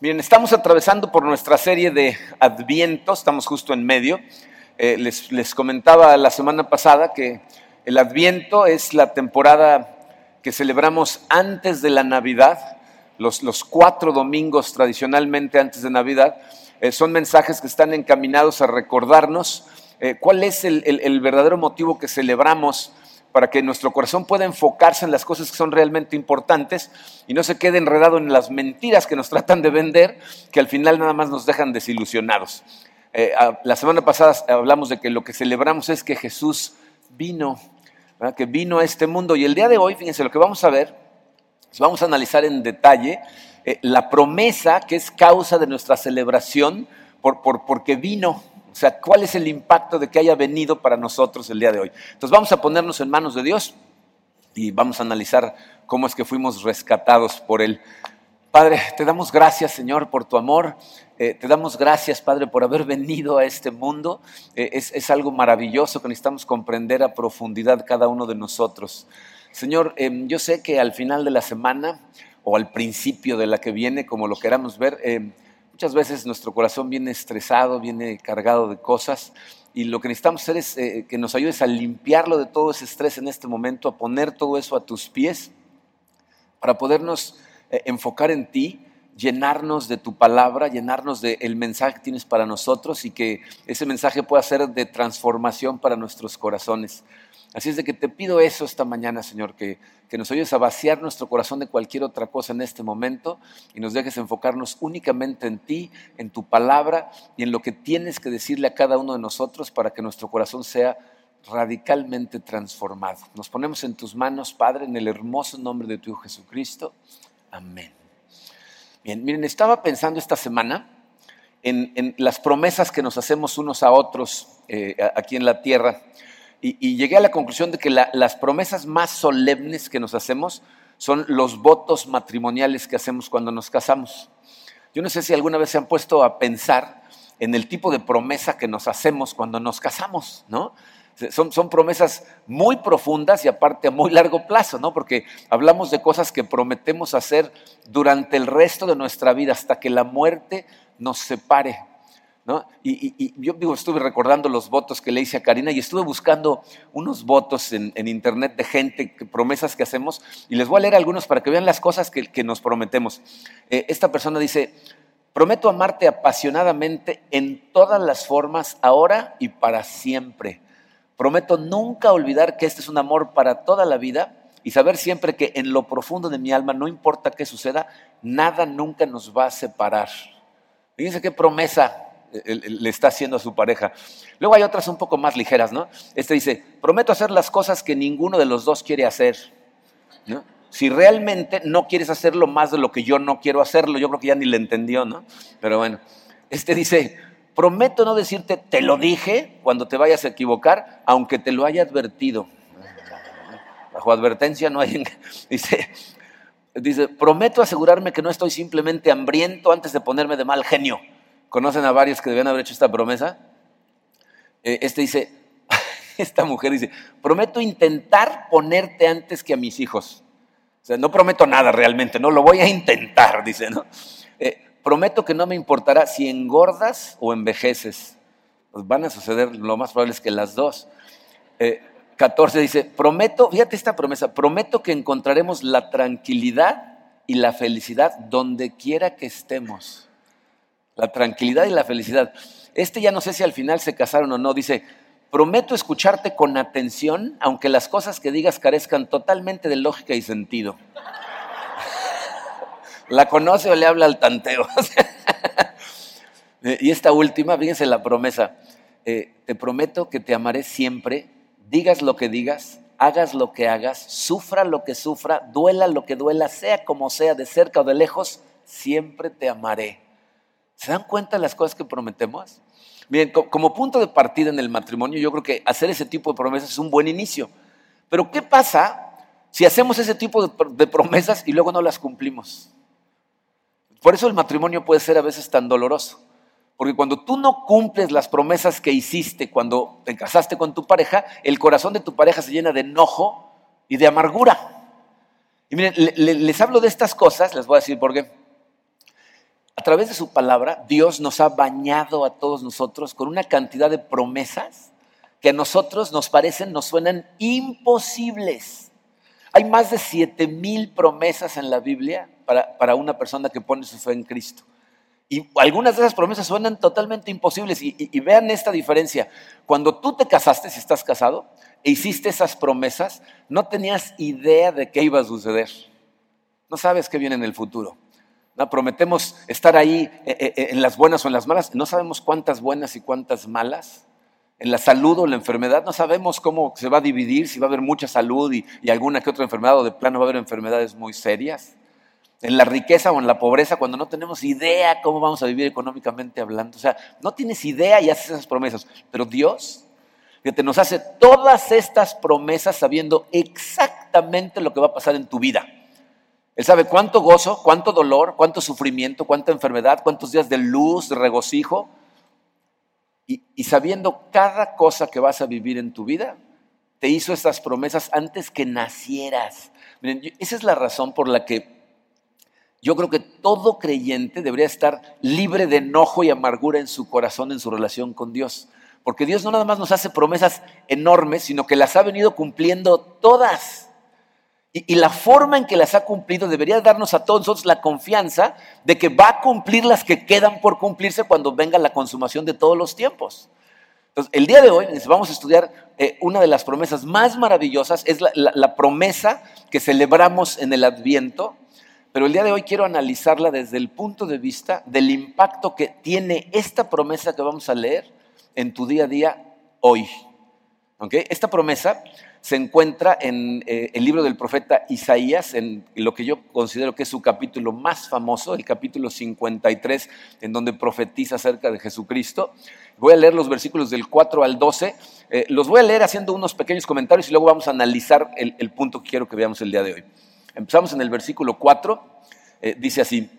Bien, estamos atravesando por nuestra serie de Adviento, estamos justo en medio. Eh, les, les comentaba la semana pasada que el Adviento es la temporada que celebramos antes de la Navidad, los, los cuatro domingos tradicionalmente antes de Navidad. eh, son mensajes que están encaminados a recordarnos eh, cuál es el, el- el verdadero motivo que celebramos para que nuestro corazón pueda enfocarse en las cosas que son realmente importantes y no se quede enredado en las mentiras que nos tratan de vender, que al final nada más nos dejan desilusionados. Eh, la semana pasada hablamos de que lo que celebramos es que Jesús vino, que vino a este mundo y el día de hoy, fíjense, lo que vamos a ver, es vamos a analizar en detalle eh, la promesa que es causa de nuestra celebración por, por- porque vino. O sea, ¿cuál es el impacto de que haya venido para nosotros el día de hoy? Entonces vamos a ponernos en manos de Dios y vamos a analizar cómo es que fuimos rescatados por Él. Padre, te damos gracias, Señor, por tu amor. Eh, te damos gracias, Padre, por haber venido a este mundo. Eh, es, es algo maravilloso que necesitamos comprender a profundidad cada uno de nosotros. Señor, eh, yo sé que al final de la semana o al principio de la que viene, como lo queramos ver, eh, muchas veces nuestro corazón viene estresado, viene cargado de cosas. Y lo que necesitamos hacer es eh, que nos ayudes a limpiarlo de todo ese estrés en este momento, a poner todo eso a tus pies para podernos eh, enfocar en ti, llenarnos de tu palabra, llenarnos del mensaje que tienes para nosotros y que ese mensaje pueda ser de transformación para nuestros corazones. Así es de que te pido eso esta mañana, Señor, que, que nos ayudes a vaciar nuestro corazón de cualquier otra cosa en este momento y nos dejes enfocarnos únicamente en ti, en tu palabra y en lo que tienes que decirle a cada uno de nosotros para que nuestro corazón sea radicalmente transformado. Nos ponemos en tus manos, Padre, en el hermoso nombre de tu Hijo Jesucristo. Amén. Bien, miren, estaba pensando esta semana en, en las promesas que nos hacemos unos a otros eh, aquí en la tierra y, llegué a la conclusión de que la- las promesas más solemnes que nos hacemos son los votos matrimoniales que hacemos cuando nos casamos. Yo no sé si alguna vez se han puesto a pensar en el tipo de promesa que nos hacemos cuando nos casamos, ¿no? Son, son promesas muy profundas y aparte a muy largo plazo, ¿no? Porque hablamos de cosas que prometemos hacer durante el resto de nuestra vida hasta que la muerte nos separe, ¿no? Y, yo digo, estuve recordando los votos que le hice a Karina y estuve buscando unos votos en, internet de gente, que- promesas que hacemos, y les voy a leer algunos para que vean las cosas que, nos prometemos. Eh, esta persona dice, prometo amarte apasionadamente en todas las formas, ahora y para siempre. Prometo nunca olvidar que este es un amor para toda la vida y saber siempre que en lo profundo de mi alma, no importa qué suceda, nada nunca nos va a separar. Fíjense qué promesa le está haciendo a su pareja. Luego hay otras un poco más ligeras, ¿no? Este dice, prometo hacer las cosas que ninguno de los dos quiere hacer. Si realmente no quieres hacerlo más de lo que yo no quiero hacerlo, yo creo que ya ni le entendió, ¿no? Pero bueno, este dice, prometo no decirte, te lo dije cuando te vayas a equivocar, aunque te lo haya advertido. Bajo advertencia no hay... Dice, Dice, prometo asegurarme que no estoy simplemente hambriento antes de ponerme de mal genio. ¿Conocen a varios que debían haber hecho esta promesa? Eh, este dice, esta mujer dice, prometo intentar ponerte antes que a mis hijos. O sea, no prometo nada realmente, no lo voy a intentar, dice, ¿no? Eh, prometo que no me importará si engordas o envejeces. Pues van a suceder, lo más probable es que las dos. Eh, 14 dice, prometo, fíjate esta promesa, prometo que encontraremos la tranquilidad y la felicidad donde quiera que estemos. La tranquilidad y la felicidad. Este ya no sé si al final se casaron o no, dice, prometo escucharte con atención, aunque las cosas que digas carezcan totalmente de lógica y sentido. ¿La conoce o le habla al tanteo? Y esta última, fíjense la promesa, eh, te prometo que te amaré siempre, digas lo que digas, hagas lo que hagas, sufra lo que sufra, duela lo que duela, sea como sea, de cerca o de lejos, siempre te amaré. ¿Se dan cuenta de las cosas que prometemos? Co- como punto de partida en el matrimonio, yo creo que hacer ese tipo de promesas es un buen inicio. Pero ¿qué pasa si hacemos ese tipo de, pr- de promesas y luego no las cumplimos? Por eso el matrimonio puede ser a veces tan doloroso. Porque cuando tú no cumples las promesas que hiciste cuando te casaste con tu pareja, el corazón de tu pareja se llena de enojo y de amargura. Y miren, le- le- les hablo de estas cosas, les voy a decir por qué. A través de su palabra, Dios nos ha bañado a todos nosotros con una cantidad de promesas que a nosotros nos parecen, nos suenan imposibles. Hay más de siete mil promesas en la Biblia para, una persona que pone su fe en Cristo. Y algunas de esas promesas suenan totalmente imposibles. y, vean esta diferencia. Cuando tú te casaste, si estás casado, e hiciste esas promesas, no tenías idea de qué iba a suceder. No sabes qué viene en el futuro. No, prometemos estar ahí eh, eh, eh, en las buenas o en las malas. No sabemos cuántas buenas y cuántas malas. En la salud o la enfermedad no sabemos cómo se va a dividir, si va a haber mucha salud y, y alguna que otra enfermedad o de plano va a haber enfermedades muy serias. En la riqueza o en la pobreza cuando no tenemos idea cómo vamos a vivir económicamente hablando. O sea, no tienes idea y haces esas promesas. Pero Dios que te nos hace todas estas promesas sabiendo exactamente lo que va a pasar en tu vida. Él sabe cuánto gozo, cuánto dolor, cuánto sufrimiento, cuánta enfermedad, cuántos días de luz, de regocijo. Y, sabiendo cada cosa que vas a vivir en tu vida, te hizo estas promesas antes que nacieras. Miren, esa es la razón por la que yo creo que todo creyente debería estar libre de enojo y amargura en su corazón, en su relación con Dios. Porque Dios no nada más nos hace promesas enormes, sino que las ha venido cumpliendo todas. Y, la forma en que las ha cumplido debería darnos a todos nosotros la confianza de que va a cumplir las que quedan por cumplirse cuando venga la consumación de todos los tiempos. Entonces, el día de hoy vamos a estudiar eh, una de las promesas más maravillosas, es la promesa que celebramos en el Adviento, pero el día de hoy quiero analizarla desde el punto de vista del impacto que tiene esta promesa que vamos a leer en tu día a día hoy. Esta promesa se encuentra en eh, el libro del profeta Isaías, en lo que yo considero que es su capítulo más famoso, el capítulo 53, en donde profetiza acerca de Jesucristo. Voy a leer los versículos del 4 al 12. Eh, los voy a leer haciendo unos pequeños comentarios y luego vamos a analizar el, punto que quiero que veamos el día de hoy. Empezamos en el versículo 4. Eh, dice así.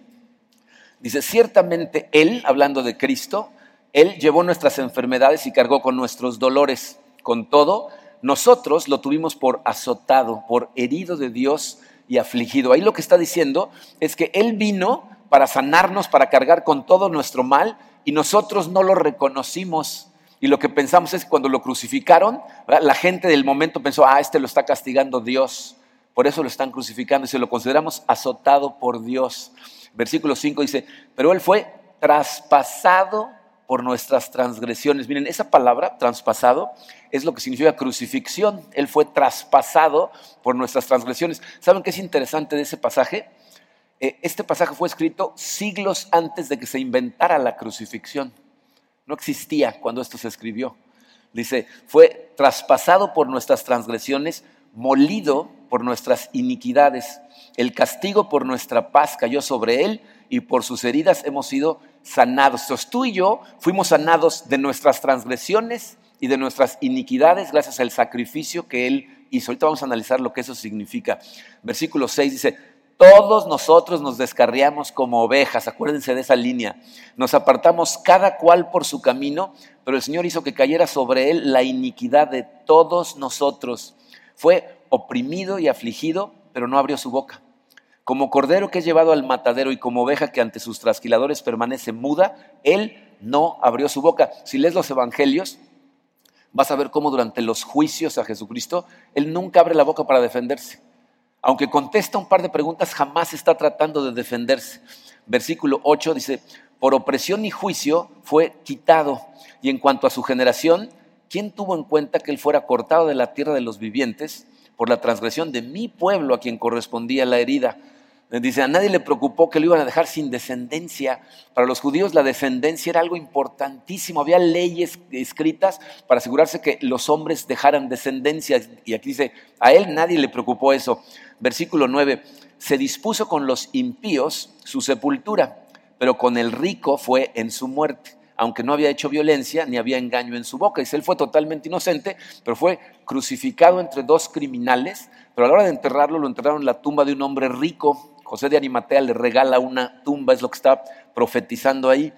Dice, ciertamente Él, hablando de Cristo, él llevó nuestras enfermedades y cargó con nuestros dolores. Con todo, nosotros lo tuvimos por azotado, por herido de Dios y afligido. Ahí lo que está diciendo es que Él vino para sanarnos, para cargar con todo nuestro mal y nosotros no lo reconocimos. Y lo que pensamos es que cuando lo crucificaron, la gente del momento pensó, ah, este lo está castigando Dios. Por eso lo están crucificando y se lo consideramos azotado por Dios. Versículo 5 dice, pero Él fue traspasado por nuestras transgresiones. Miren, esa palabra, traspasado, es lo que significa crucifixión. Él fue traspasado por nuestras transgresiones. ¿Saben qué es interesante de ese pasaje? Eh, este pasaje fue escrito siglos antes de que se inventara la crucifixión. No existía cuando esto se escribió. Dice, fue traspasado por nuestras transgresiones, molido por nuestras iniquidades. El castigo por nuestra paz cayó sobre él y por sus heridas hemos sido sanados. Entonces tú y yo fuimos sanados de nuestras transgresiones y de nuestras iniquidades gracias al sacrificio que Él hizo. Ahorita vamos a analizar lo que eso significa. Versículo 6 dice, todos nosotros nos descarriamos como ovejas, acuérdense de esa línea. Nos apartamos cada cual por su camino, pero el Señor hizo que cayera sobre Él la iniquidad de todos nosotros. Fue oprimido y afligido, pero no abrió su boca. Como cordero que es llevado al matadero y como oveja que ante sus trasquiladores permanece muda, él no abrió su boca. Si lees los evangelios, vas a ver cómo durante los juicios a Jesucristo, él nunca abre la boca para defenderse. Aunque contesta un par de preguntas, jamás está tratando de defenderse. Versículo 8 dice, por opresión y juicio fue quitado. Y en cuanto a su generación, ¿quién tuvo en cuenta que él fuera cortado de la tierra de los vivientes por la transgresión de mi pueblo a quien correspondía la herida? Dice, a nadie le preocupó que lo iban a dejar sin descendencia. Para los judíos la descendencia era algo importantísimo. Había leyes escritas para asegurarse que los hombres dejaran descendencia. Y aquí dice, a él nadie le preocupó eso. Versículo 9, se dispuso con los impíos su sepultura, pero con el rico fue en su muerte aunque no había hecho violencia ni había engaño en su boca. Dice, él fue totalmente inocente, pero fue crucificado entre dos criminales, pero a la hora de enterrarlo lo enterraron en la tumba de un hombre rico José de Arimatea le regala una tumba, es lo que está profetizando ahí.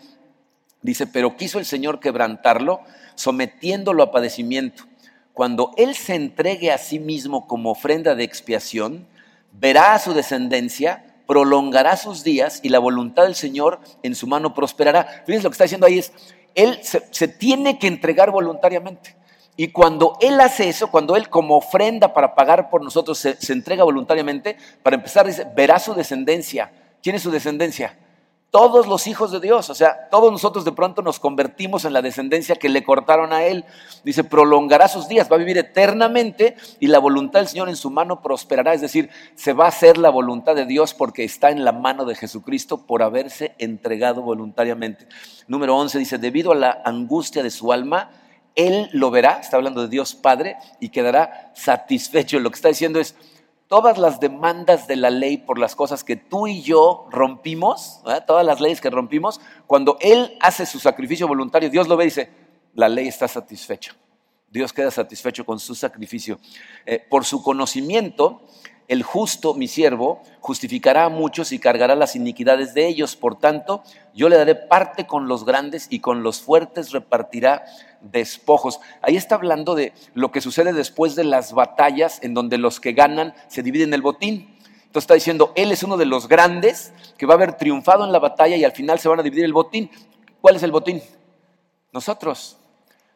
Dice, pero quiso el Señor quebrantarlo, sometiéndolo a padecimiento. Cuando Él se entregue a sí mismo como ofrenda de expiación, verá a su descendencia prolongará sus días y la voluntad del Señor en su mano prosperará. Fíjense lo que está diciendo ahí es, Él se, tiene que entregar voluntariamente. Y cuando Él hace eso, cuando Él como ofrenda para pagar por nosotros se, entrega voluntariamente, para empezar dice, verá su descendencia. ¿Quién es su descendencia? todos los hijos de Dios, o sea, todos nosotros de pronto nos convertimos en la descendencia que le cortaron a él. Dice, prolongará sus días, va a vivir eternamente y la voluntad del Señor en su mano prosperará, es decir, se va a hacer la voluntad de Dios porque está en la mano de Jesucristo por haberse entregado voluntariamente. Número 11 dice, debido a la angustia de su alma, él lo verá, está hablando de Dios Padre, y quedará satisfecho. Lo que está diciendo es, todas las demandas de la ley por las cosas que tú y yo rompimos, todas las leyes que rompimos, cuando Él hace su sacrificio voluntario, Dios lo ve y dice, la ley está satisfecha. Dios queda satisfecho con su sacrificio. Eh, por su conocimiento, el justo, mi siervo, justificará a muchos y cargará las iniquidades de ellos. Por tanto, yo le daré parte con los grandes y con los fuertes repartirá despojos. Ahí está hablando de lo que sucede después de las batallas en donde los que ganan se dividen el botín. Entonces está diciendo, él es uno de los grandes que va a haber triunfado en la batalla y al final se van a dividir el botín. ¿Cuál es el botín? Nosotros,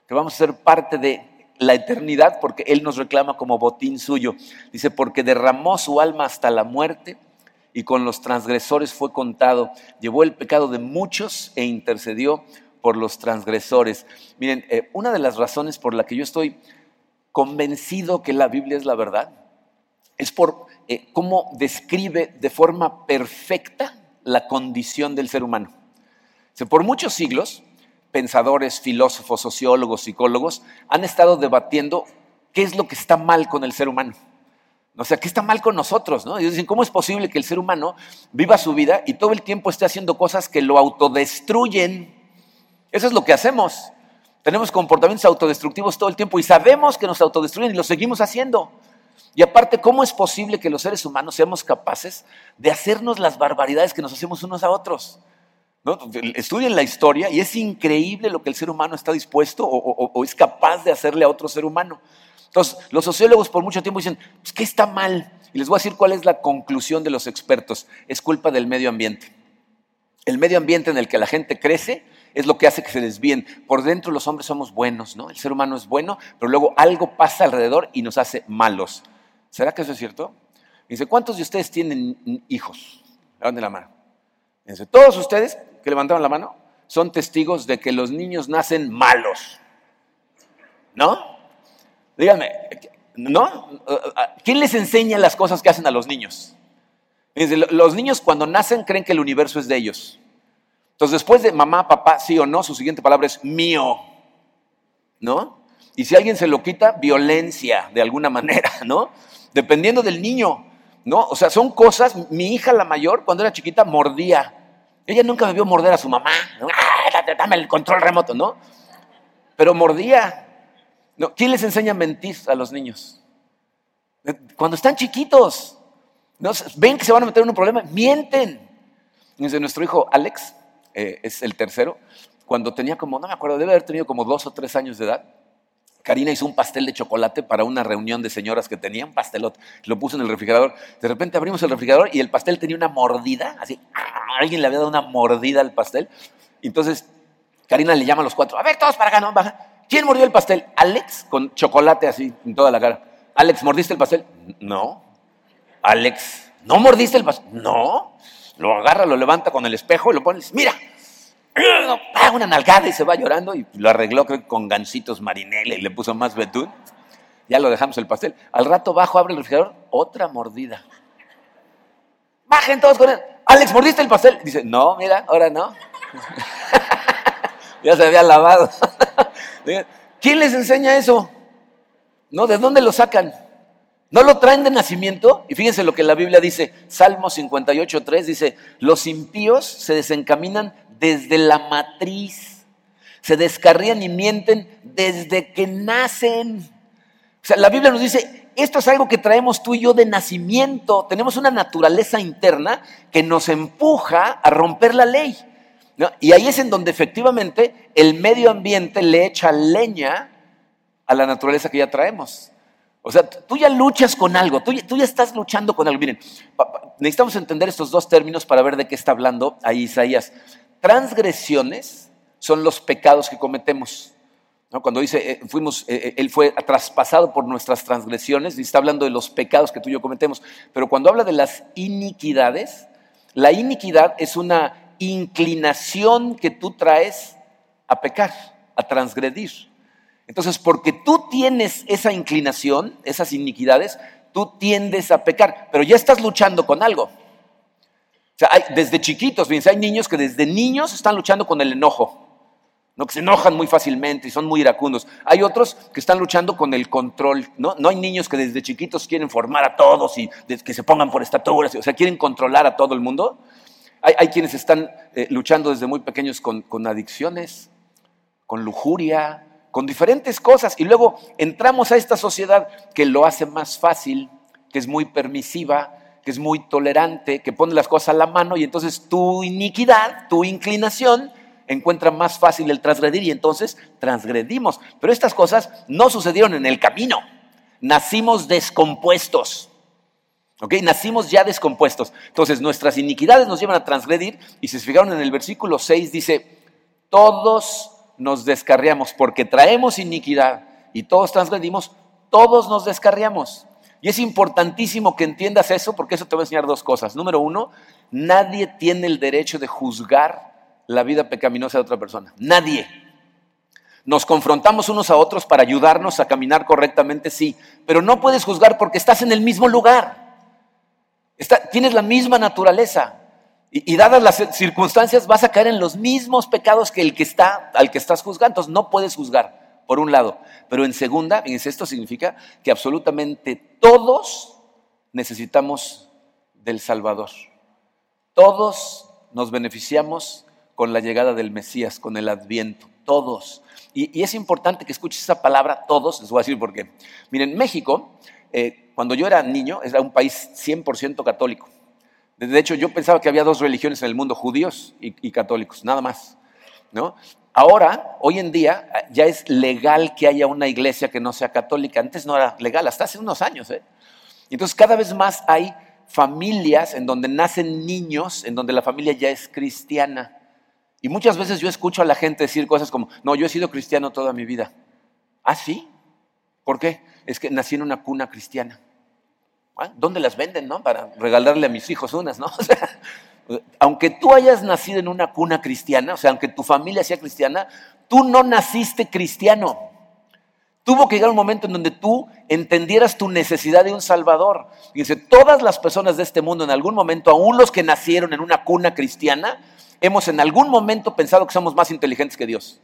que vamos a ser parte de la eternidad porque Él nos reclama como botín suyo. Dice, porque derramó su alma hasta la muerte y con los transgresores fue contado. Llevó el pecado de muchos e intercedió por los transgresores. Miren, eh, una de las razones por la que yo estoy convencido que la Biblia es la verdad es por eh, cómo describe de forma perfecta la condición del ser humano. por muchos siglos, pensadores, filósofos, sociólogos, psicólogos, han estado debatiendo qué es lo que está mal con el ser humano. O sea, ¿qué está mal con nosotros? ¿no? Ellos dicen, ¿cómo es posible que el ser humano viva su vida y todo el tiempo esté haciendo cosas que lo autodestruyen? Eso es lo que hacemos. Tenemos comportamientos autodestructivos todo el tiempo y sabemos que nos autodestruyen y lo seguimos haciendo. Y aparte, ¿cómo es posible que los seres humanos seamos capaces de hacernos las barbaridades que nos hacemos unos a otros? Estudien la historia y es increíble lo que el ser humano está dispuesto o, es capaz de hacerle a otro ser humano. Entonces, los sociólogos por mucho tiempo dicen, pues, ¿qué está mal? Y les voy a decir cuál es la conclusión de los expertos. Es culpa del medio ambiente. El medio ambiente en el que la gente crece es lo que hace que se desvíen. Por dentro los hombres somos buenos, ¿no? El ser humano es bueno, pero luego algo pasa alrededor y nos hace malos. ¿Será que eso es cierto? Dice, ¿cuántos de ustedes tienen hijos? Levanten la mano. Dice, todos ustedes que levantaron la mano son testigos de que los niños nacen malos. ¿No? Díganme, ¿no? ¿Quién les enseña las cosas que hacen a los niños? los niños cuando nacen creen que el universo es de ellos. Entonces, después de mamá, papá, sí o no, su siguiente palabra es mío. ¿No? Y si alguien se lo quita, violencia de alguna manera, ¿no? Dependiendo del niño, ¿no? O sea, son cosas, mi hija la mayor, cuando era chiquita, mordía. Ella nunca me vio morder a su mamá. Ah, dame el control remoto, ¿no? Pero mordía. ¿Quién les enseña a mentir a los niños? Cuando están chiquitos. ¿no? Ven que se van a meter en un problema, mienten. Dice, nuestro hijo Alex, eh, es el tercero, cuando tenía como, no me acuerdo, debe haber tenido como dos o tres años de edad, Karina hizo un pastel de chocolate para una reunión de señoras que tenían pastelote. Lo puso en el refrigerador. De repente abrimos el refrigerador y el pastel tenía una mordida, así. ¡ah! Alguien le había dado una mordida al pastel. Entonces, Karina le llama a los cuatro. A ver, todos para acá, no, baja. ¿Quién mordió el pastel? Alex, con chocolate así en toda la cara. Alex, ¿mordiste el pastel? No. Alex, ¿no mordiste el pastel? No. Lo agarra, lo levanta con el espejo y lo pone. Mira, una nalgada y se va llorando y lo arregló con gancitos marinela y le puso más betún. Ya lo dejamos el pastel. Al rato bajo, abre el refrigerador, otra mordida. Bajen todos con él. Alex, ¿mordiste el pastel? Dice, no, mira, ahora no. ya se había lavado. ¿Quién les enseña eso? ¿No? ¿De dónde lo sacan? ¿No lo traen de nacimiento? Y fíjense lo que la Biblia dice, Salmo 58, 3 dice, los impíos se desencaminan desde la matriz. Se descarrían y mienten desde que nacen. O sea, la Biblia nos dice, esto es algo que traemos tú y yo de nacimiento. Tenemos una naturaleza interna que nos empuja a romper la ley. Y ahí es en donde efectivamente el medio ambiente le echa leña a la naturaleza que ya traemos. O sea, tú ya luchas con algo, tú, tú ya estás luchando con algo. Miren, necesitamos entender estos dos términos para ver de qué está hablando ahí Isaías. Transgresiones son los pecados que cometemos. Cuando dice, eh, fuimos, eh, eh, Él fue traspasado por nuestras transgresiones, y está hablando de los pecados que tú y yo cometemos. Pero cuando habla de las iniquidades, la iniquidad es una inclinación que tú traes a pecar, a transgredir. Entonces, porque tú tienes esa inclinación, esas iniquidades, tú tiendes a pecar, pero ya estás luchando con algo. O sea, desde chiquitos, fíjense, hay niños que desde niños están luchando con el enojo, ¿no? que se enojan muy fácilmente y son muy iracundos. Hay otros que están luchando con el control, ¿no? No hay niños que desde chiquitos quieren formar a todos y que se pongan por estaturas, o sea, quieren controlar a todo el mundo. Hay, quienes están eh, luchando desde muy pequeños con adicciones, con lujuria, con diferentes cosas. Y luego entramos a esta sociedad que lo hace más fácil, que es muy permisiva, que es muy tolerante, que pone las cosas a la mano y entonces tu iniquidad, tu inclinación, encuentra más fácil el transgredir y entonces transgredimos. Pero estas cosas no sucedieron en el camino. Nacimos descompuestos. ¿Ok? Nacimos ya descompuestos. Entonces nuestras iniquidades nos llevan a transgredir y si se fijaron en el versículo 6 dice, todos nos descarriamos, porque traemos iniquidad y todos transgredimos, todos nos descarriamos. Y es importantísimo que entiendas eso, porque eso te va a enseñar dos cosas. Número uno, nadie tiene el derecho de juzgar la vida pecaminosa de otra persona. Nadie. Nos confrontamos unos a otros para ayudarnos a caminar correctamente, sí, pero no puedes juzgar porque estás en el mismo lugar. tienes la misma naturaleza. Y, dadas las circunstancias vas a caer en los mismos pecados que el que está, al que estás juzgando. Entonces no puedes juzgar, por un lado. Pero en segunda, esto significa que absolutamente todos necesitamos del Salvador. Todos nos beneficiamos con la llegada del Mesías, con el Adviento. Todos. Y, es importante que escuches esa palabra, todos, les voy a decir por qué. Miren, México, eh, cuando yo era niño, era un país 100% católico. De hecho, yo pensaba que había dos religiones en el mundo, judíos y, católicos, nada más. ¿No? Ahora, hoy en día, ya es legal que haya una iglesia que no sea católica. Antes no era legal, hasta hace unos años. ¿eh? Entonces, cada vez más hay familias en donde nacen niños, en donde la familia ya es cristiana. Y muchas veces yo escucho a la gente decir cosas como, no, yo he sido cristiano toda mi vida. ¿Ah, sí? ¿Por qué? Es que nací en una cuna cristiana. Ah, ¿Dónde las venden, no? Para regalarle a mis hijos unas, ¿no? Aunque tú hayas nacido en una cuna cristiana, o sea, aunque tu familia sea cristiana, tú no naciste cristiano. Tuvo que llegar un momento en donde tú entendieras tu necesidad de un Salvador. Fíjense, todas las personas de este mundo en algún momento, aún los que nacieron en una cuna cristiana, hemos en algún momento pensado que somos más inteligentes que Dios.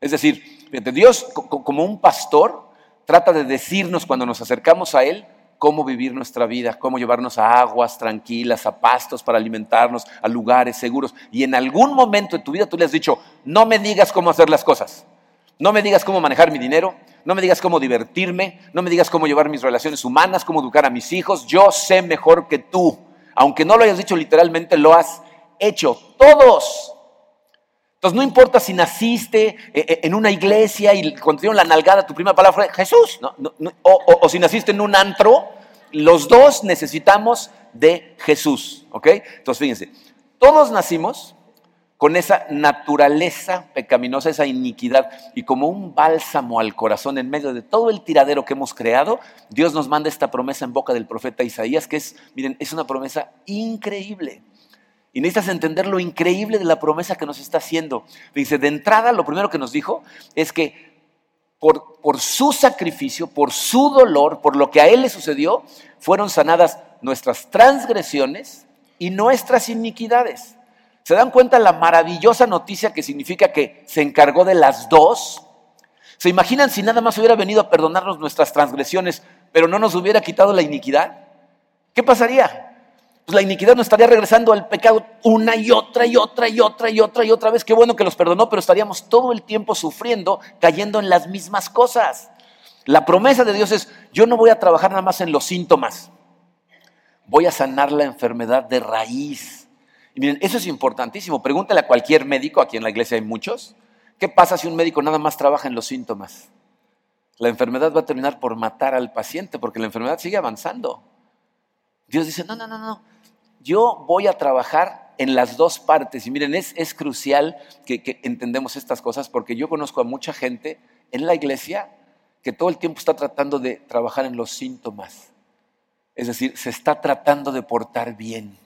Es decir, Dios como un pastor trata de decirnos cuando nos acercamos a Él, cómo vivir nuestra vida, cómo llevarnos a aguas tranquilas, a pastos para alimentarnos, a lugares seguros. Y en algún momento de tu vida tú le has dicho, no me digas cómo hacer las cosas, no me digas cómo manejar mi dinero, no me digas cómo divertirme, no me digas cómo llevar mis relaciones humanas, cómo educar a mis hijos, yo sé mejor que tú. Aunque no lo hayas dicho literalmente, lo has hecho todos. Entonces no importa si naciste eh, eh, en una iglesia y cuando te la nalgada tu primera palabra fue Jesús, o, si naciste en un antro, los dos necesitamos de Jesús, ¿ok? Entonces fíjense, todos nacimos con esa naturaleza pecaminosa, esa iniquidad, y como un bálsamo al corazón en medio de todo el tiradero que hemos creado, Dios nos manda esta promesa en boca del profeta Isaías, que es, miren, es una promesa increíble. Y necesitas entender lo increíble de la promesa que nos está haciendo. Dice, de entrada, lo primero que nos dijo es que por, por, su sacrificio, por su dolor, por lo que a Él le sucedió, fueron sanadas nuestras transgresiones y nuestras iniquidades. ¿Se dan cuenta la maravillosa noticia que significa que se encargó de las dos? ¿Se imaginan si nada más hubiera venido a perdonarnos nuestras transgresiones, pero no nos hubiera quitado la iniquidad? ¿Qué pasaría? Pues la iniquidad nos estaría regresando al pecado una y otra y otra y otra y otra y otra vez. Qué bueno que los perdonó, pero estaríamos todo el tiempo sufriendo, cayendo en las mismas cosas. La promesa de Dios es, yo no voy a trabajar nada más en los síntomas, voy a sanar la enfermedad de raíz. Y miren, eso es importantísimo. Pregúntale a cualquier médico, aquí en la iglesia hay muchos, ¿qué pasa si un médico nada más trabaja en los síntomas? la enfermedad va a terminar por matar al paciente porque la enfermedad sigue avanzando. Dios dice, no, no, no, no, yo voy a trabajar en las dos partes. Y miren, es, es crucial que, que entendemos estas cosas porque yo conozco a mucha gente en la iglesia que todo el tiempo está tratando de trabajar en los síntomas. Es decir, se está tratando de portar bien.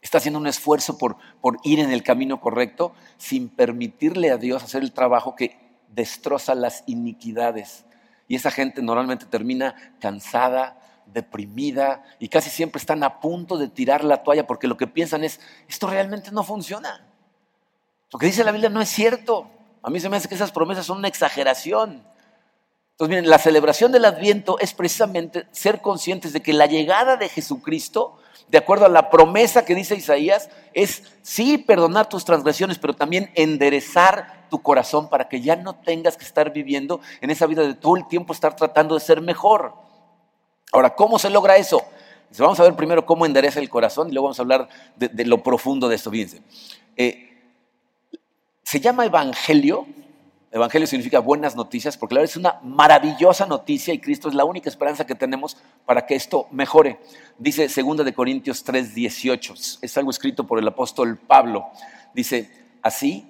Está haciendo un esfuerzo por, por ir en el camino correcto sin permitirle a Dios hacer el trabajo que destroza las iniquidades. Y esa gente normalmente termina cansada, deprimida y casi siempre están a punto de tirar la toalla porque lo que piensan es, esto realmente no funciona. Lo que dice la Biblia no es cierto. A mí se me hace que esas promesas son una exageración. Entonces, miren, la celebración del Adviento es precisamente ser conscientes de que la llegada de Jesucristo, de acuerdo a la promesa que dice Isaías, es sí perdonar tus transgresiones, pero también enderezar tu corazón para que ya no tengas que estar viviendo en esa vida de todo el tiempo estar tratando de ser mejor. Ahora, ¿cómo se logra eso? Vamos a ver primero cómo endereza el corazón y luego vamos a hablar de, lo profundo de esto. Fíjense. Eh, se llama evangelio Evangelio significa buenas noticias, porque la verdad es una maravillosa noticia y Cristo es la única esperanza que tenemos para que esto mejore. Dice 2 de Corintios 3:18, es algo escrito por el apóstol Pablo. Dice, así,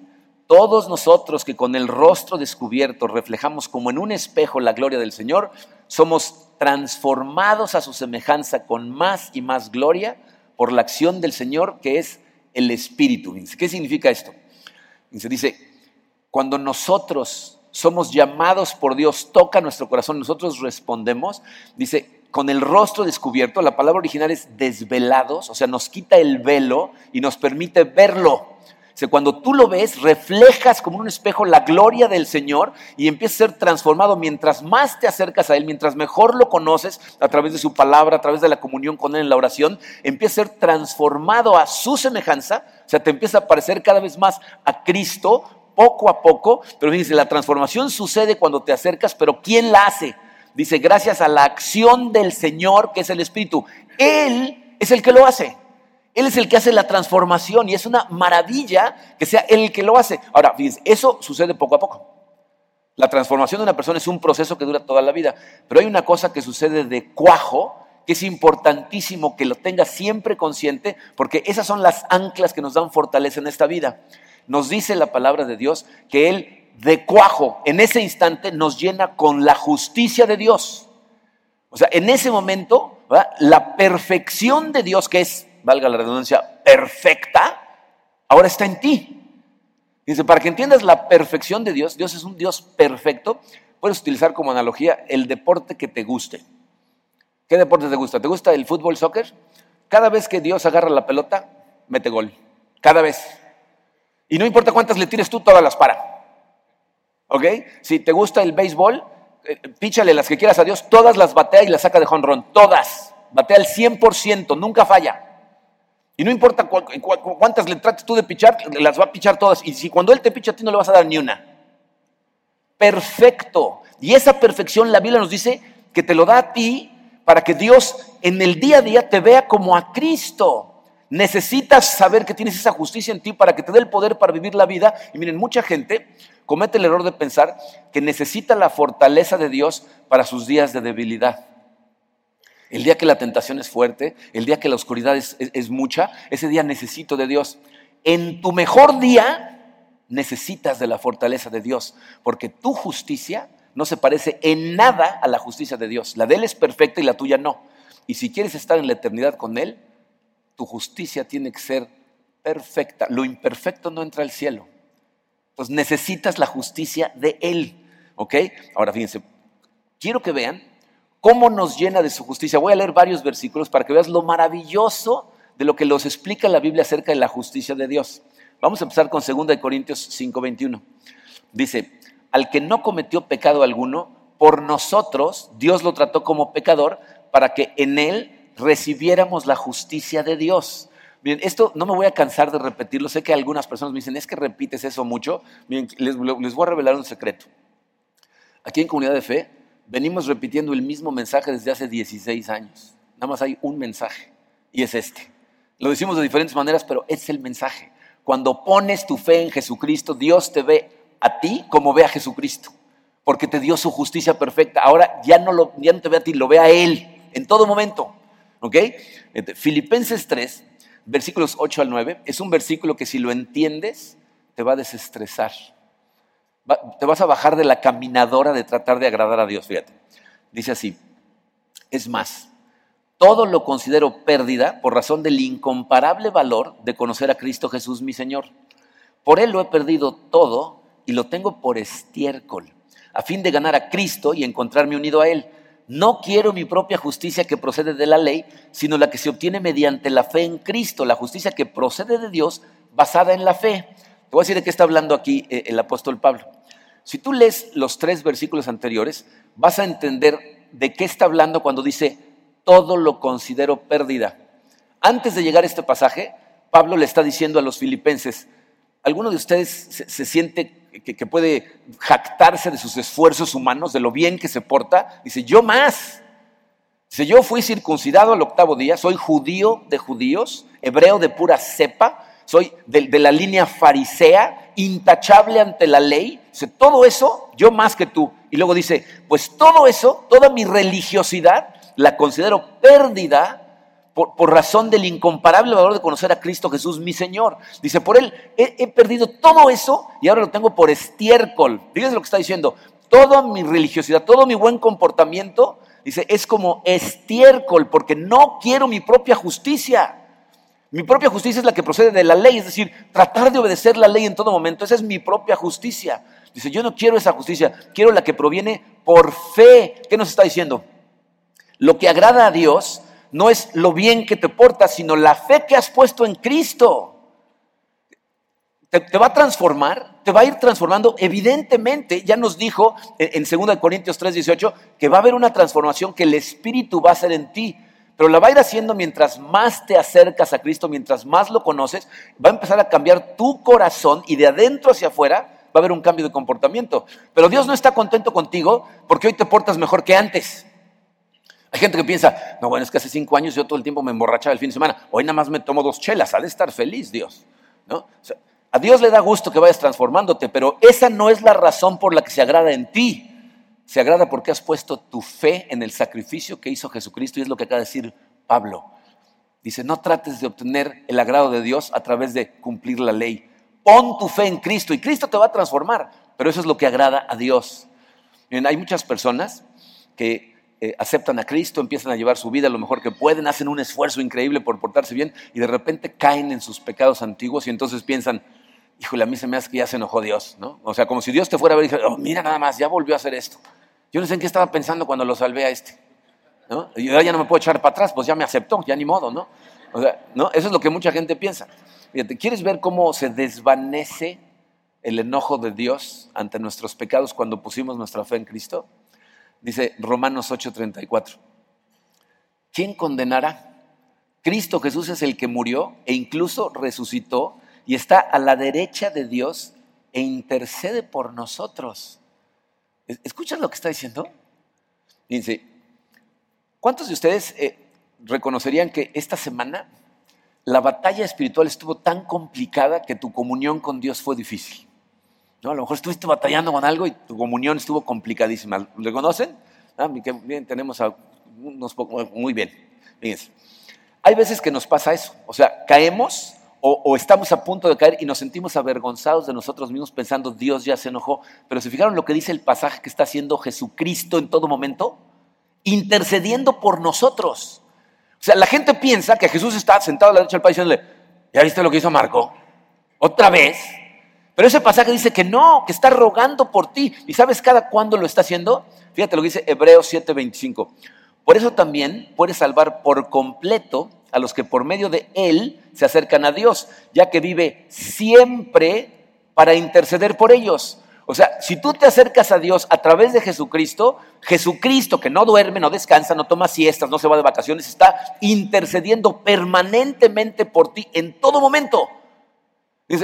todos nosotros que con el rostro descubierto reflejamos como en un espejo la gloria del Señor, somos transformados a su semejanza con más y más gloria por la acción del Señor que es el Espíritu. ¿Qué significa esto? Dice, cuando nosotros somos llamados por Dios, toca nuestro corazón, nosotros respondemos, dice, con el rostro descubierto, la palabra original es desvelados, o sea, nos quita el velo y nos permite verlo. Sea, cuando tú lo ves, reflejas como un espejo la gloria del Señor y empiezas a ser transformado mientras más te acercas a Él, mientras mejor lo conoces a través de su palabra, a través de la comunión con Él en la oración, empiezas a ser transformado a su semejanza, o sea, te empieza a parecer cada vez más a Cristo poco a poco, pero dice, la transformación sucede cuando te acercas, pero ¿quién la hace? Dice, gracias a la acción del Señor, que es el Espíritu. Él es el que lo hace. Él es el que hace la transformación y es una maravilla que sea Él el que lo hace. Ahora, fíjense, eso sucede poco a poco. La transformación de una persona es un proceso que dura toda la vida, pero hay una cosa que sucede de cuajo, que es importantísimo que lo tengas siempre consciente, porque esas son las anclas que nos dan fortaleza en esta vida nos dice la palabra de Dios que Él de cuajo, en ese instante, nos llena con la justicia de Dios. O sea, en ese momento, la perfección de Dios, que es, valga la redundancia, perfecta, ahora está en ti. Dice, para que entiendas la perfección de Dios, Dios es un Dios perfecto, puedes utilizar como analogía el deporte que te guste. ¿Qué deporte te gusta? ¿Te gusta el fútbol, soccer? Cada vez que Dios agarra la pelota, mete gol. Cada vez. Y no importa cuántas le tires tú, todas las para. ¿Ok? Si te gusta el béisbol, eh, píchale las que quieras a Dios, todas las batea y las saca de jonrón. Todas. Batea al 100%, nunca falla. Y no importa cuántas le trates tú de pichar, las va a pichar todas. Y si cuando Él te picha a ti no le vas a dar ni una. Perfecto. Y esa perfección la Biblia nos dice que te lo da a ti para que Dios en el día a día te vea como a Cristo. Necesitas saber que tienes esa justicia en ti para que te dé el poder para vivir la vida. Y miren, mucha gente comete el error de pensar que necesita la fortaleza de Dios para sus días de debilidad. El día que la tentación es fuerte, el día que la oscuridad es, mucha, ese día necesito de Dios. En tu mejor día necesitas de la fortaleza de Dios, porque tu justicia no se parece en nada a la justicia de Dios. La de Él es perfecta y la tuya no. Y si quieres estar en la eternidad con Él, tu justicia tiene que ser perfecta. Lo imperfecto no entra al cielo. Entonces necesitas la justicia de Él. ¿Ok? Ahora fíjense, quiero que vean cómo nos llena de su justicia. Voy a leer varios versículos para que veas lo maravilloso de lo que nos explica la Biblia acerca de la justicia de Dios. Vamos a empezar con 2 Corintios 5:21. Dice, al que no cometió pecado alguno, por nosotros Dios lo trató como pecador para que en él recibiéramos la justicia de Dios. Bien, esto no me voy a cansar de repetirlo. Sé que algunas personas me dicen, es que repites eso mucho. Les, les voy a revelar un secreto. Aquí en Comunidad de Fe venimos repitiendo el mismo mensaje desde hace 16 años. Nada más hay un mensaje y es este. Lo decimos de diferentes maneras, pero es el mensaje. Cuando pones tu fe en Jesucristo, Dios te ve a ti como ve a Jesucristo. porque te dio su justicia perfecta. Ahora ya no, lo, te ve a ti, lo ve a Él en todo momento. ¿Ok? Este, Filipenses 3, versículos 8 al 9, es un versículo que si lo entiendes, te va a desestresar. Te vas a bajar de la caminadora de tratar de agradar a Dios. Fíjate. Dice así, es más, todo lo considero pérdida por razón del incomparable valor de conocer a Cristo Jesús mi Señor. Por Él lo he perdido todo y lo tengo por estiércol, a fin de ganar a Cristo y encontrarme unido a Él. No quiero mi propia justicia que procede de la ley, sino la que se obtiene mediante la fe en Cristo, la justicia que procede de Dios basada en la fe. Te voy a decir de qué está hablando aquí eh, el apóstol Pablo. Si tú lees los tres versículos anteriores, vas a entender de qué está hablando cuando dice, todo lo considero pérdida. Antes de llegar a este pasaje, Pablo le está diciendo a los filipenses, ¿alguno de ustedes se, siente que, puede jactarse de sus esfuerzos humanos, de lo bien que se porta? Dice, yo más. Dice, yo fui circuncidado al octavo día, soy judío de judíos, hebreo de pura cepa, soy de, la línea farisea, intachable ante la ley. Dice, todo eso, yo más que tú. Y luego dice, pues todo eso, toda mi religiosidad, la considero pérdida por, razón del incomparable valor de conocer a Cristo Jesús, mi Señor. Dice, por Él he, perdido todo eso y ahora lo tengo por estiércol. Fíjense lo que está diciendo. Toda mi religiosidad, todo mi buen comportamiento, dice, es como estiércol porque no quiero mi propia justicia. Mi propia justicia es la que procede de la ley, es decir, tratar de obedecer la ley en todo momento. Esa es mi propia justicia. Dice, yo no quiero esa justicia, quiero la que proviene por fe. ¿Qué nos está diciendo? Lo que agrada a Dios no es lo bien que te portas, sino la fe que has puesto en Cristo. Te, va a transformar, te va a ir transformando. Evidentemente, ya nos dijo en, en 2 Corintios 3, 18 que va a haber una transformación que el Espíritu va a hacer en ti pero la va a ir haciendo mientras más te acercas a Cristo, mientras más lo conoces, va a empezar a cambiar tu corazón y de adentro hacia afuera va a haber un cambio de comportamiento. Pero Dios no está contento contigo porque hoy te portas mejor que antes. Hay gente que piensa, no, bueno, es que hace cinco años yo todo el tiempo me emborrachaba el fin de semana, hoy nada más me tomo dos chelas, ha de estar feliz Dios. ¿no? a Dios le da gusto que vayas transformándote, pero esa no es la razón por la que se agrada en ti se agrada porque has puesto tu fe en el sacrificio que hizo Jesucristo y es lo que acaba de decir Pablo. Dice, no trates de obtener el agrado de Dios a través de cumplir la ley. Pon tu fe en Cristo y Cristo te va a transformar, pero eso es lo que agrada a Dios. hay muchas personas que eh, aceptan a Cristo, empiezan a llevar su vida lo mejor que pueden, hacen un esfuerzo increíble por portarse bien y de repente caen en sus pecados antiguos y entonces piensan, híjole, a mí se me hace que ya se enojó Dios, ¿no? O sea, como si Dios te fuera a ver y dijera, oh, mira nada más, ya volvió a hacer esto. Yo no sé en qué estaba pensando cuando lo salvé a este. ¿no? Y ya no me puedo echar para atrás, pues ya me aceptó, ya ni modo, ¿no? O sea, ¿no? Eso es lo que mucha gente piensa. Fíjate, ¿quieres ver cómo se desvanece el enojo de Dios ante nuestros pecados cuando pusimos nuestra fe en Cristo? Dice Romanos 8:34. ¿Quién condenará? Cristo Jesús es el que murió e incluso resucitó y está a la derecha de Dios e intercede por nosotros. ¿Escuchan lo que está diciendo? Dice, ¿cuántos de ustedes eh, reconocerían que esta semana la batalla espiritual estuvo tan complicada que tu comunión con Dios fue difícil? ¿No? A lo mejor estuviste batallando con algo y tu comunión estuvo complicadísima. ¿Lo conocen? Ah, bien, tenemos a unos muy bien. Fíjense. Hay veces que nos pasa eso. O sea, caemos o, estamos a punto de caer y nos sentimos avergonzados de nosotros mismos pensando, Dios ya se enojó. Pero si fijaron lo que dice el pasaje que está haciendo Jesucristo en todo momento, intercediendo por nosotros. O sea, la gente piensa que Jesús está sentado a la derecha del Padre diciéndole, ¿ya viste lo que hizo Marco? Otra vez. Pero ese pasaje dice que no, que está rogando por ti. ¿Y sabes cada cuándo lo está haciendo? Fíjate lo que dice Hebreos 7:25. Por eso también puede salvar por completo a los que por medio de Él se acercan a Dios, ya que vive siempre para interceder por ellos. O sea, si tú te acercas a Dios a través de Jesucristo, Jesucristo que no duerme, no descansa, no toma siestas, no se va de vacaciones, está intercediendo permanentemente por ti en todo momento.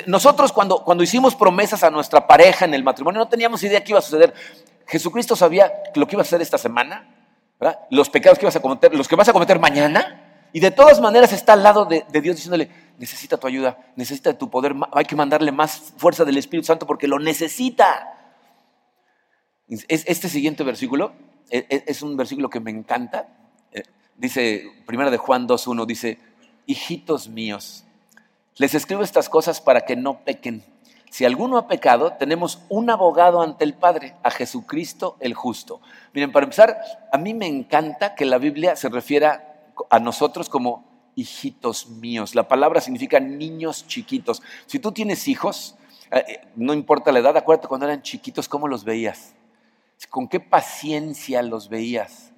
Nosotros cuando, cuando hicimos promesas a nuestra pareja en el matrimonio no teníamos idea qué iba a suceder. Jesucristo sabía lo que iba a hacer esta semana, los pecados que ibas a cometer, los que vas a cometer mañana, y de todas maneras está al lado de, Dios diciéndole, necesita tu ayuda, necesita tu poder, hay que mandarle más fuerza del Espíritu Santo porque lo necesita. Este siguiente versículo e, e, es un versículo que me encanta. Eh, dice, primero de Juan 2.1, dice, hijitos míos, les escribo estas cosas para que no pequen. Si alguno ha pecado, tenemos un abogado ante el Padre, a Jesucristo el justo. Miren, para empezar, a mí me encanta que la Biblia se refiera a nosotros como hijitos míos. La palabra significa niños chiquitos. Si tú tienes hijos, eh, no importa la edad, acuérdate cuando eran chiquitos, ¿cómo los veías? ¿Con qué paciencia los veías?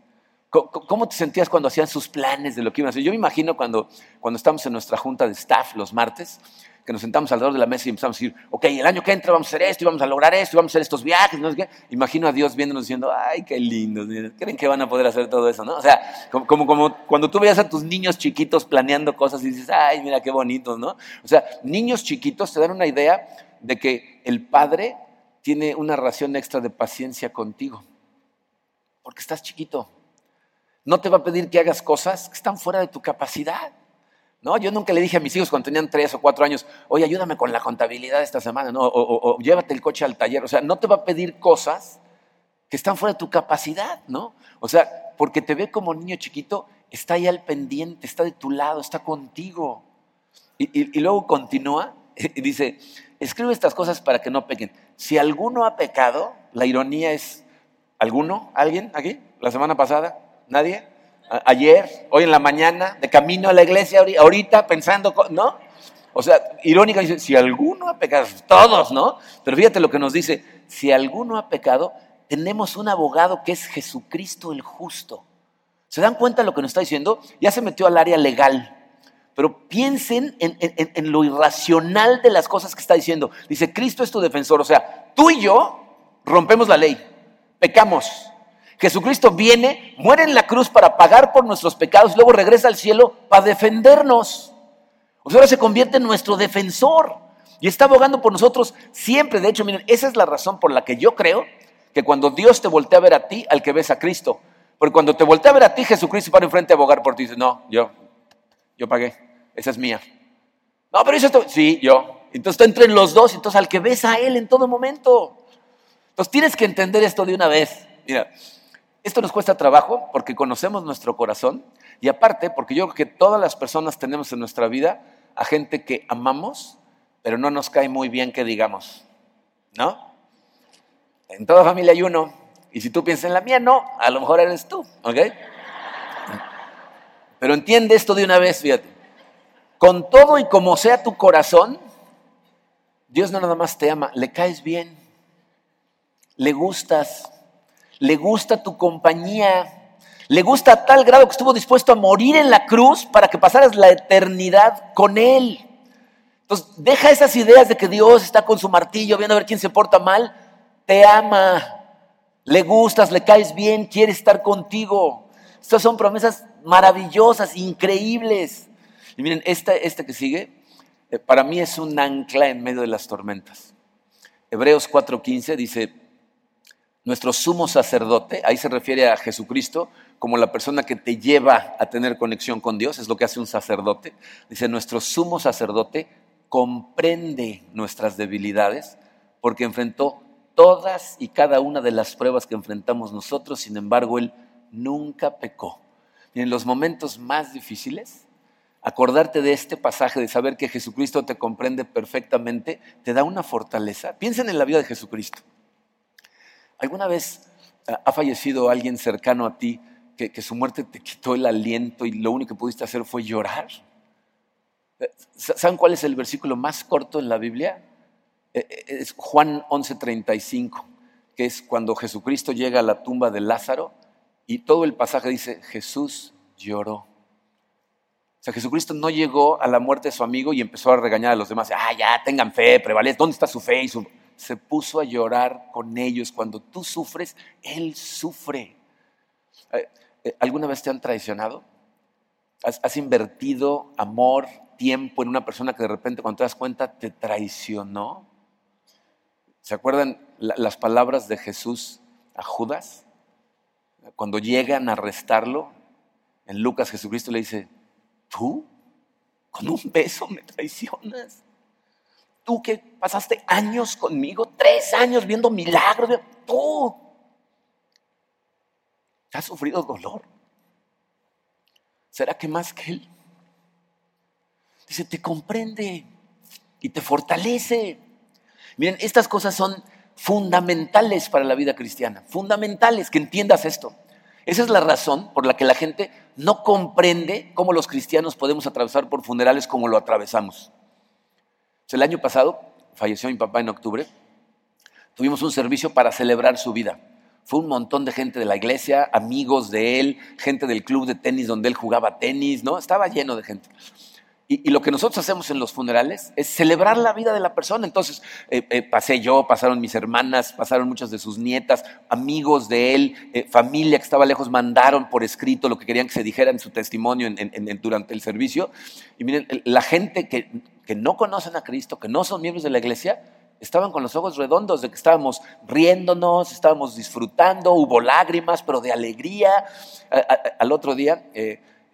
¿Cómo te sentías cuando hacían sus planes de lo que iban a hacer? Yo me imagino cuando, cuando estamos en nuestra junta de staff los martes, que nos sentamos alrededor de la mesa y empezamos a decir, ok, el año que entra vamos a hacer esto y vamos a lograr esto y vamos a hacer estos viajes. No sé qué. Imagino a Dios viéndonos diciendo, ay, qué lindo, ¿creen que van a poder hacer todo eso? ¿no? O sea, como, como, cuando tú veías a tus niños chiquitos planeando cosas y dices, ay, mira qué bonitos, ¿no? O sea, niños chiquitos te dan una idea de que el padre tiene una ración extra de paciencia contigo, porque estás chiquito. No te va a pedir que hagas cosas que están fuera de tu capacidad. No, yo nunca le dije a mis hijos cuando tenían tres o cuatro años, oye, ayúdame con la contabilidad esta semana, no, o, llévate el coche al taller. O sea, no te va a pedir cosas que están fuera de tu capacidad, ¿no? O sea, porque te ve como niño chiquito, está ahí al pendiente, está de tu lado, está contigo. Y, luego continúa y dice, escribe estas cosas para que no pequen. Si alguno ha pecado, la ironía es, ¿alguno? ¿Alguien aquí? ¿La semana pasada? ¿Nadie? ¿Ayer? ¿Hoy en la mañana? ¿De camino a la iglesia ahorita pensando? ¿No? O sea, irónica dice, si alguno ha pecado, todos, ¿no? Pero fíjate lo que nos dice, si alguno ha pecado, tenemos un abogado que es Jesucristo el justo. ¿Se dan cuenta de lo que nos está diciendo? Ya se metió al área legal. Pero piensen en, lo irracional de las cosas que está diciendo. Dice, Cristo es tu defensor. O sea, tú y yo rompemos la ley, pecamos. Jesucristo viene, muere en la cruz para pagar por nuestros pecados, luego regresa al cielo para defendernos. O sea, ahora se convierte en nuestro defensor y está abogando por nosotros siempre. De hecho, miren, esa es la razón por la que yo creo que cuando Dios te voltea a ver a ti, al que ves a Cristo. Porque cuando te voltea a ver a ti, Jesucristo para enfrente a abogar por ti. Dice, no, yo, yo pagué, esa es mía. No, pero eso, sí, yo. Entonces tú entre los dos, entonces al que ves a Él en todo momento. Entonces tienes que entender esto de una vez. Mira, esto nos cuesta trabajo porque conocemos nuestro corazón y aparte porque yo creo que todas las personas tenemos en nuestra vida a gente que amamos, pero no nos cae muy bien que digamos. ¿No? En toda familia hay uno. Y si tú piensas en la mía, no, a lo mejor eres tú, ¿ok? Pero entiende esto de una vez, fíjate. Con todo y como sea tu corazón, Dios no nada más te ama, le caes bien, le gustas, le gusta tu compañía, le gusta a tal grado que estuvo dispuesto a morir en la cruz para que pasaras la eternidad con Él. Entonces, deja esas ideas de que Dios está con su martillo viendo a ver quién se porta mal. Te ama, le gustas, le caes bien, quiere estar contigo. Estas son promesas maravillosas, increíbles. Y miren, esta, esta que sigue, eh, para mí es un ancla en medio de las tormentas. Hebreos 4:15 dice, nuestro sumo sacerdote, ahí se refiere a Jesucristo como la persona que te lleva a tener conexión con Dios, es lo que hace un sacerdote. Dice, nuestro sumo sacerdote comprende nuestras debilidades porque enfrentó todas y cada una de las pruebas que enfrentamos nosotros, sin embargo, Él nunca pecó. Y en los momentos más difíciles, acordarte de este pasaje, de saber que Jesucristo te comprende perfectamente, te da una fortaleza. Piensen en la vida de Jesucristo. ¿Alguna vez ha fallecido alguien cercano a ti que, su muerte te quitó el aliento y lo único que pudiste hacer fue llorar? ¿Saben cuál es el versículo más corto en la Biblia? Eh, eh, es Juan 11:35, que es cuando Jesucristo llega a la tumba de Lázaro y todo el pasaje dice, Jesús lloró. O sea, Jesucristo no llegó a la muerte de su amigo y empezó a regañar a los demás. Ah, ya, tengan fe, prevalece. ¿Dónde está su fe? Y Se puso a llorar con ellos. Cuando tú sufres, Él sufre. Eh, eh, ¿Alguna vez te han traicionado? ¿Has, ¿Has, invertido amor, tiempo en una persona que de repente cuando te das cuenta te traicionó? ¿Se acuerdan las palabras de Jesús a Judas? cuando llegan a arrestarlo, en Lucas Jesucristo le dice, tú con un beso me traicionas. Tú que pasaste años conmigo, tres años viendo milagros, tú ¿Te has sufrido dolor? ¿Será que más que Él? Dice, te comprende y te fortalece. Miren, estas cosas son fundamentales para la vida cristiana, fundamentales, que entiendas esto. Esa es la razón por la que la gente no comprende cómo los cristianos podemos atravesar por funerales como lo atravesamos. El año pasado falleció mi papá en octubre. Tuvimos un servicio para celebrar su vida. Fue un montón de gente de la iglesia, amigos de él, gente del club de tenis donde él jugaba tenis, ¿no? Estaba lleno de gente. Y, lo que nosotros hacemos en los funerales es celebrar la vida de la persona. Entonces, eh, eh, pasé yo, pasaron mis hermanas, pasaron muchas de sus nietas, amigos de él, eh, familia que estaba lejos, mandaron por escrito lo que querían que se dijera en su testimonio durante el servicio. Y miren, la gente que, que no conocen a Cristo, que no son miembros de la iglesia, estaban con los ojos redondos de que estábamos riéndonos, estábamos disfrutando, hubo lágrimas, pero de alegría. al otro día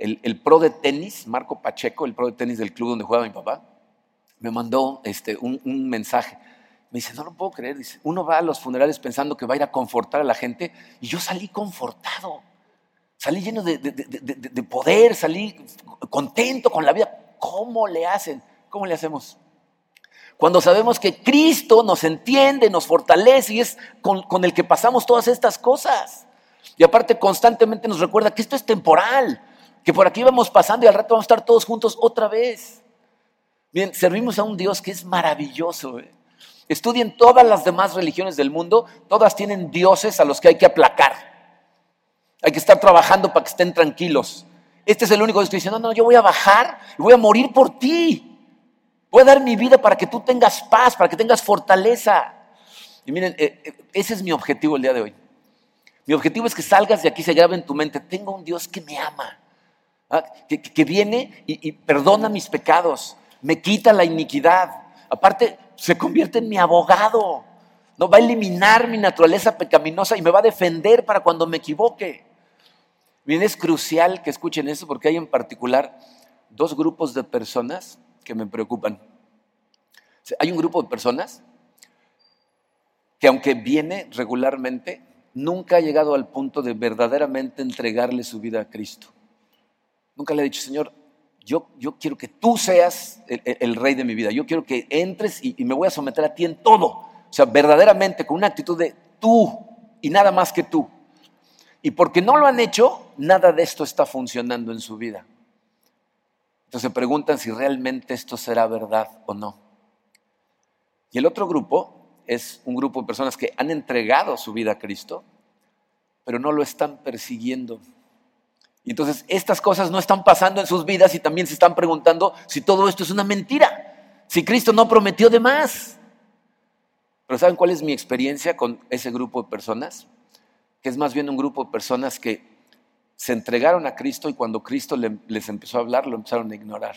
el, pro de tenis, Marco Pacheco, el pro de tenis del club donde juega mi papá, me mandó este, un, mensaje. Me dice, no lo puedo creer. Dice, uno va a los funerales pensando que va a ir a confortar a la gente y yo salí confortado. Salí lleno de, de poder, salí contento con la vida. ¿Cómo le hacen? ¿Cómo le hacemos? Cuando sabemos que Cristo nos entiende, nos fortalece y es con, el que pasamos todas estas cosas. Y aparte constantemente nos recuerda que esto es temporal, que por aquí vamos pasando y al rato vamos a estar todos juntos otra vez. Bien, servimos a un Dios que es maravilloso. ¿eh? Estudien todas las demás religiones del mundo, todas tienen dioses a los que hay que aplacar. Hay que estar trabajando para que estén tranquilos. Este es el único Dios que dice, no, no, yo voy a bajar y voy a morir por ti. Voy a dar mi vida para que tú tengas paz, para que tengas fortaleza. Y miren, eh, eh, ese es mi objetivo el día de hoy. Mi objetivo es que salgas de aquí se grabe en tu mente, tengo un Dios que me ama. ¿ah? que, viene y, perdona mis pecados, me quita la iniquidad. Aparte, se convierte en mi abogado. No va a eliminar mi naturaleza pecaminosa y me va a defender para cuando me equivoque. Bien, es crucial que escuchen eso porque hay en particular dos grupos de personas que me preocupan. Hay un grupo de personas que aunque viene regularmente, nunca ha llegado al punto de verdaderamente entregarle su vida a Cristo. Nunca le he dicho, Señor, yo, yo quiero que tú seas el, rey de mi vida. Yo quiero que entres y, me voy a someter a ti en todo. O sea, verdaderamente con una actitud de tú y nada más que tú. Y porque no lo han hecho, nada de esto está funcionando en su vida. Entonces se preguntan si realmente esto será verdad o no. Y el otro grupo es un grupo de personas que han entregado su vida a Cristo, pero no lo están persiguiendo. Y entonces estas cosas no están pasando en sus vidas y también se están preguntando si todo esto es una mentira, si Cristo no prometió de más. Pero ¿saben cuál es mi experiencia con ese grupo de personas? Que es más bien un grupo de personas que se entregaron a Cristo y cuando Cristo les empezó a hablar lo empezaron a ignorar.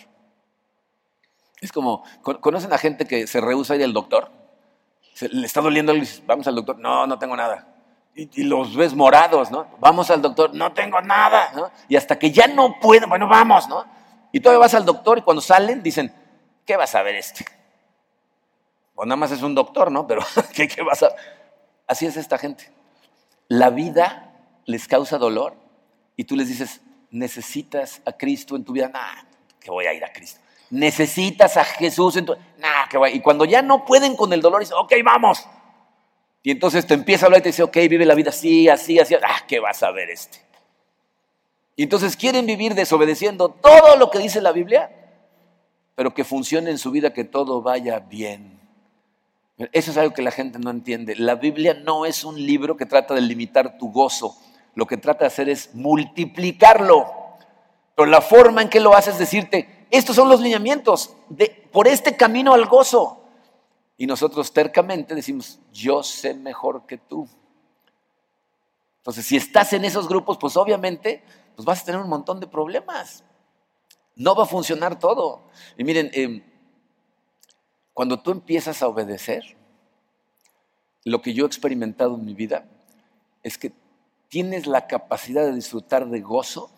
Es como, ¿conocen a gente que se rehúsa a ir al doctor? le está doliendo algo vamos al doctor. No, no tengo nada y, los ves morados, ¿no? Vamos al doctor, no tengo nada. Y hasta que ya no puedo, bueno, vamos, ¿no? Y todavía vas al doctor y cuando salen dicen, ¿qué vas a ver este? O nada más es un doctor, ¿no? Pero ¿qué, qué vas a...? Así es esta gente. La vida les causa dolor y tú les dices, necesitas a Cristo en tu vida. Nah, que voy a ir a Cristo. Necesitas a Jesús en tu... Nah, que voy. Y cuando ya no pueden con el dolor, dicen, ok, vamos. Y entonces te empieza a hablar y te dice, ok, vive la vida así, así, así. Ah, ¿qué vas a ver este? Y entonces quieren vivir desobedeciendo todo lo que dice la Biblia, pero que funcione en su vida, que todo vaya bien. Eso es algo que la gente no entiende. La Biblia no es un libro que trata de limitar tu gozo. Lo que trata de hacer es multiplicarlo. Pero la forma en que lo hace es decirte, estos son los lineamientos por este camino al gozo. Y nosotros tercamente decimos, yo sé mejor que tú. Entonces, si estás en esos grupos, pues obviamente pues vas a tener un montón de problemas. No va a funcionar todo. Y miren, em, cuando tú empiezas a obedecer, lo que yo he experimentado en mi vida es que tienes la capacidad de disfrutar de gozo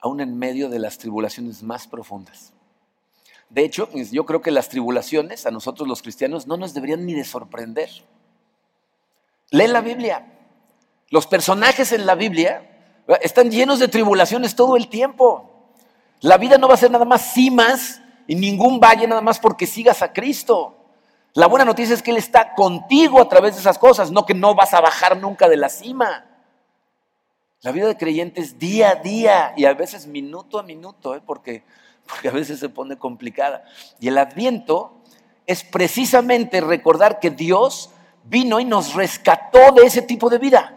aún en medio de las tribulaciones más profundas. De hecho, yo creo que las tribulaciones a nosotros los cristianos no nos deberían ni de sorprender. Lee la Biblia. Los personajes en la Biblia están llenos de tribulaciones todo el tiempo. La vida no va a ser nada más cimas y ningún valle nada más porque sigas a Cristo. La buena noticia es que Él está contigo a través de esas cosas, no que no vas a bajar nunca de la cima. La vida de creyente es día a día y a veces minuto a minuto, ¿eh? porque, porque a veces se pone complicada. Y el adviento es precisamente recordar que Dios vino y nos rescató de ese tipo de vida.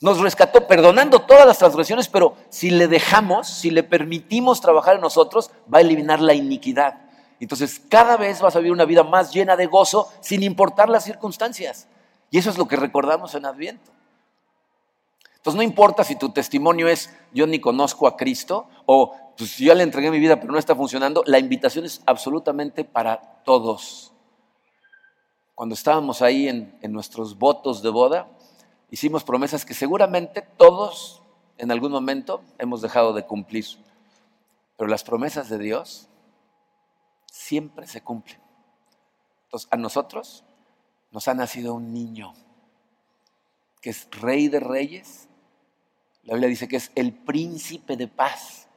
Nos rescató perdonando todas las transgresiones, pero si le dejamos, si le permitimos trabajar en nosotros, va a eliminar la iniquidad. Entonces cada vez vas a vivir una vida más llena de gozo sin importar las circunstancias. Y eso es lo que recordamos en Adviento. No importa si tu testimonio es yo ni conozco a Cristo o pues yo le entregué mi vida pero no está funcionando, la invitación es absolutamente para todos. Cuando estábamos ahí en, en nuestros votos de boda, hicimos promesas que seguramente todos en algún momento hemos dejado de cumplir. Pero las promesas de Dios siempre se cumplen. Entonces, a nosotros nos ha nacido un niño que es rey de reyes. La Biblia dice que es el príncipe de paz.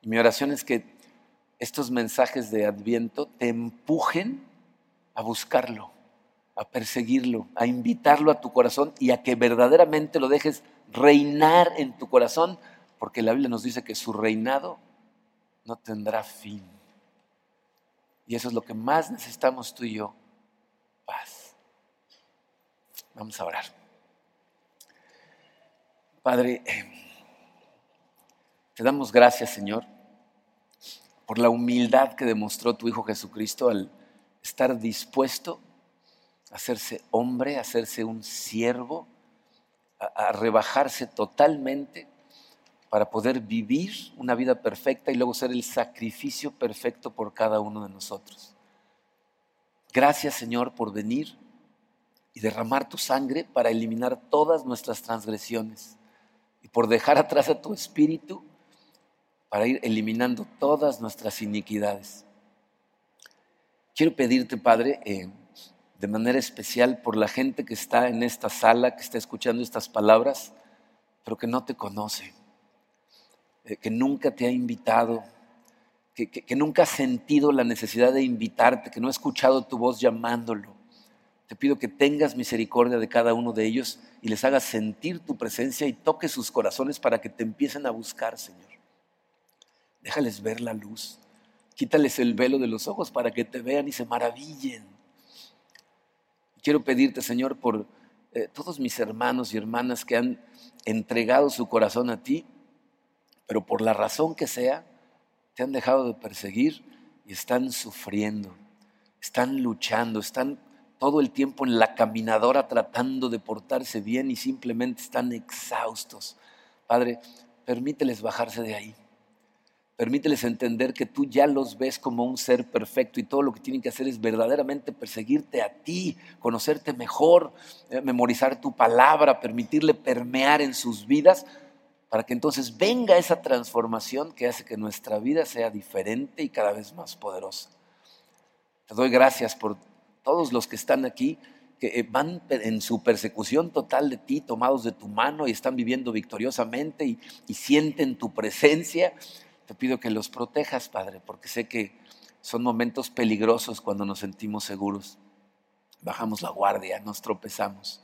Y mi oración es que estos mensajes de Adviento te empujen a buscarlo, a perseguirlo, a invitarlo a tu corazón y a que verdaderamente lo dejes reinar en tu corazón, porque la Biblia nos dice que su reinado no tendrá fin. Y eso es lo que más necesitamos tú y yo, paz. Vamos a orar. Padre, te damos gracias, Señor, por la humildad que demostró tu Hijo Jesucristo al estar dispuesto a hacerse hombre, a hacerse un siervo, a, a rebajarse totalmente para poder vivir una vida perfecta y luego ser el sacrificio perfecto por cada uno de nosotros. Gracias Señor por venir y derramar tu sangre para eliminar todas nuestras transgresiones y por dejar atrás a tu espíritu para ir eliminando todas nuestras iniquidades. Quiero pedirte, Padre, eh, de manera especial por la gente que está en esta sala, que está escuchando estas palabras, pero que no te conoce, eh, que nunca te ha invitado, que, que nunca ha sentido la necesidad de invitarte, que no ha escuchado tu voz llamándolo. Te pido que tengas misericordia de cada uno de ellos y les hagas sentir tu presencia y toque sus corazones para que te empiecen a buscar, Señor. Déjales ver la luz. Quítales el velo de los ojos para que te vean y se maravillen. Quiero pedirte, Señor, por eh, todos mis hermanos y hermanas que han entregado su corazón a ti, pero por la razón que sea, te han dejado de perseguir y están sufriendo, están luchando, están todo el tiempo en la caminadora tratando de portarse bien y simplemente están exhaustos. Padre, permíteles bajarse de ahí. Permíteles entender que tú ya los ves como un ser perfecto y todo lo que tienen que hacer es verdaderamente perseguirte a ti, conocerte mejor, eh, memorizar tu palabra, permitirle permear en sus vidas para que entonces venga esa transformación que hace que nuestra vida sea diferente y cada vez más poderosa. Te doy gracias por todos los que están aquí, que eh, van en su persecución total de ti, tomados de tu mano y están viviendo victoriosamente y, sienten tu presencia. Te pido que los protejas, Padre, porque sé que son momentos peligrosos cuando nos sentimos seguros. Bajamos la guardia, nos tropezamos.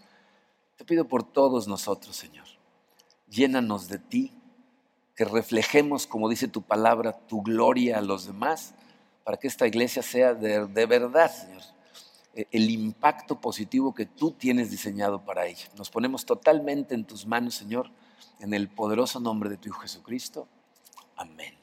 Te pido por todos nosotros, Señor. Llénanos de ti, que reflejemos, como dice tu palabra, tu gloria a los demás, para que esta iglesia sea de, verdad, Señor, el impacto positivo que tú tienes diseñado para ella. Nos ponemos totalmente en tus manos, Señor, en el poderoso nombre de tu Hijo Jesucristo. Amén.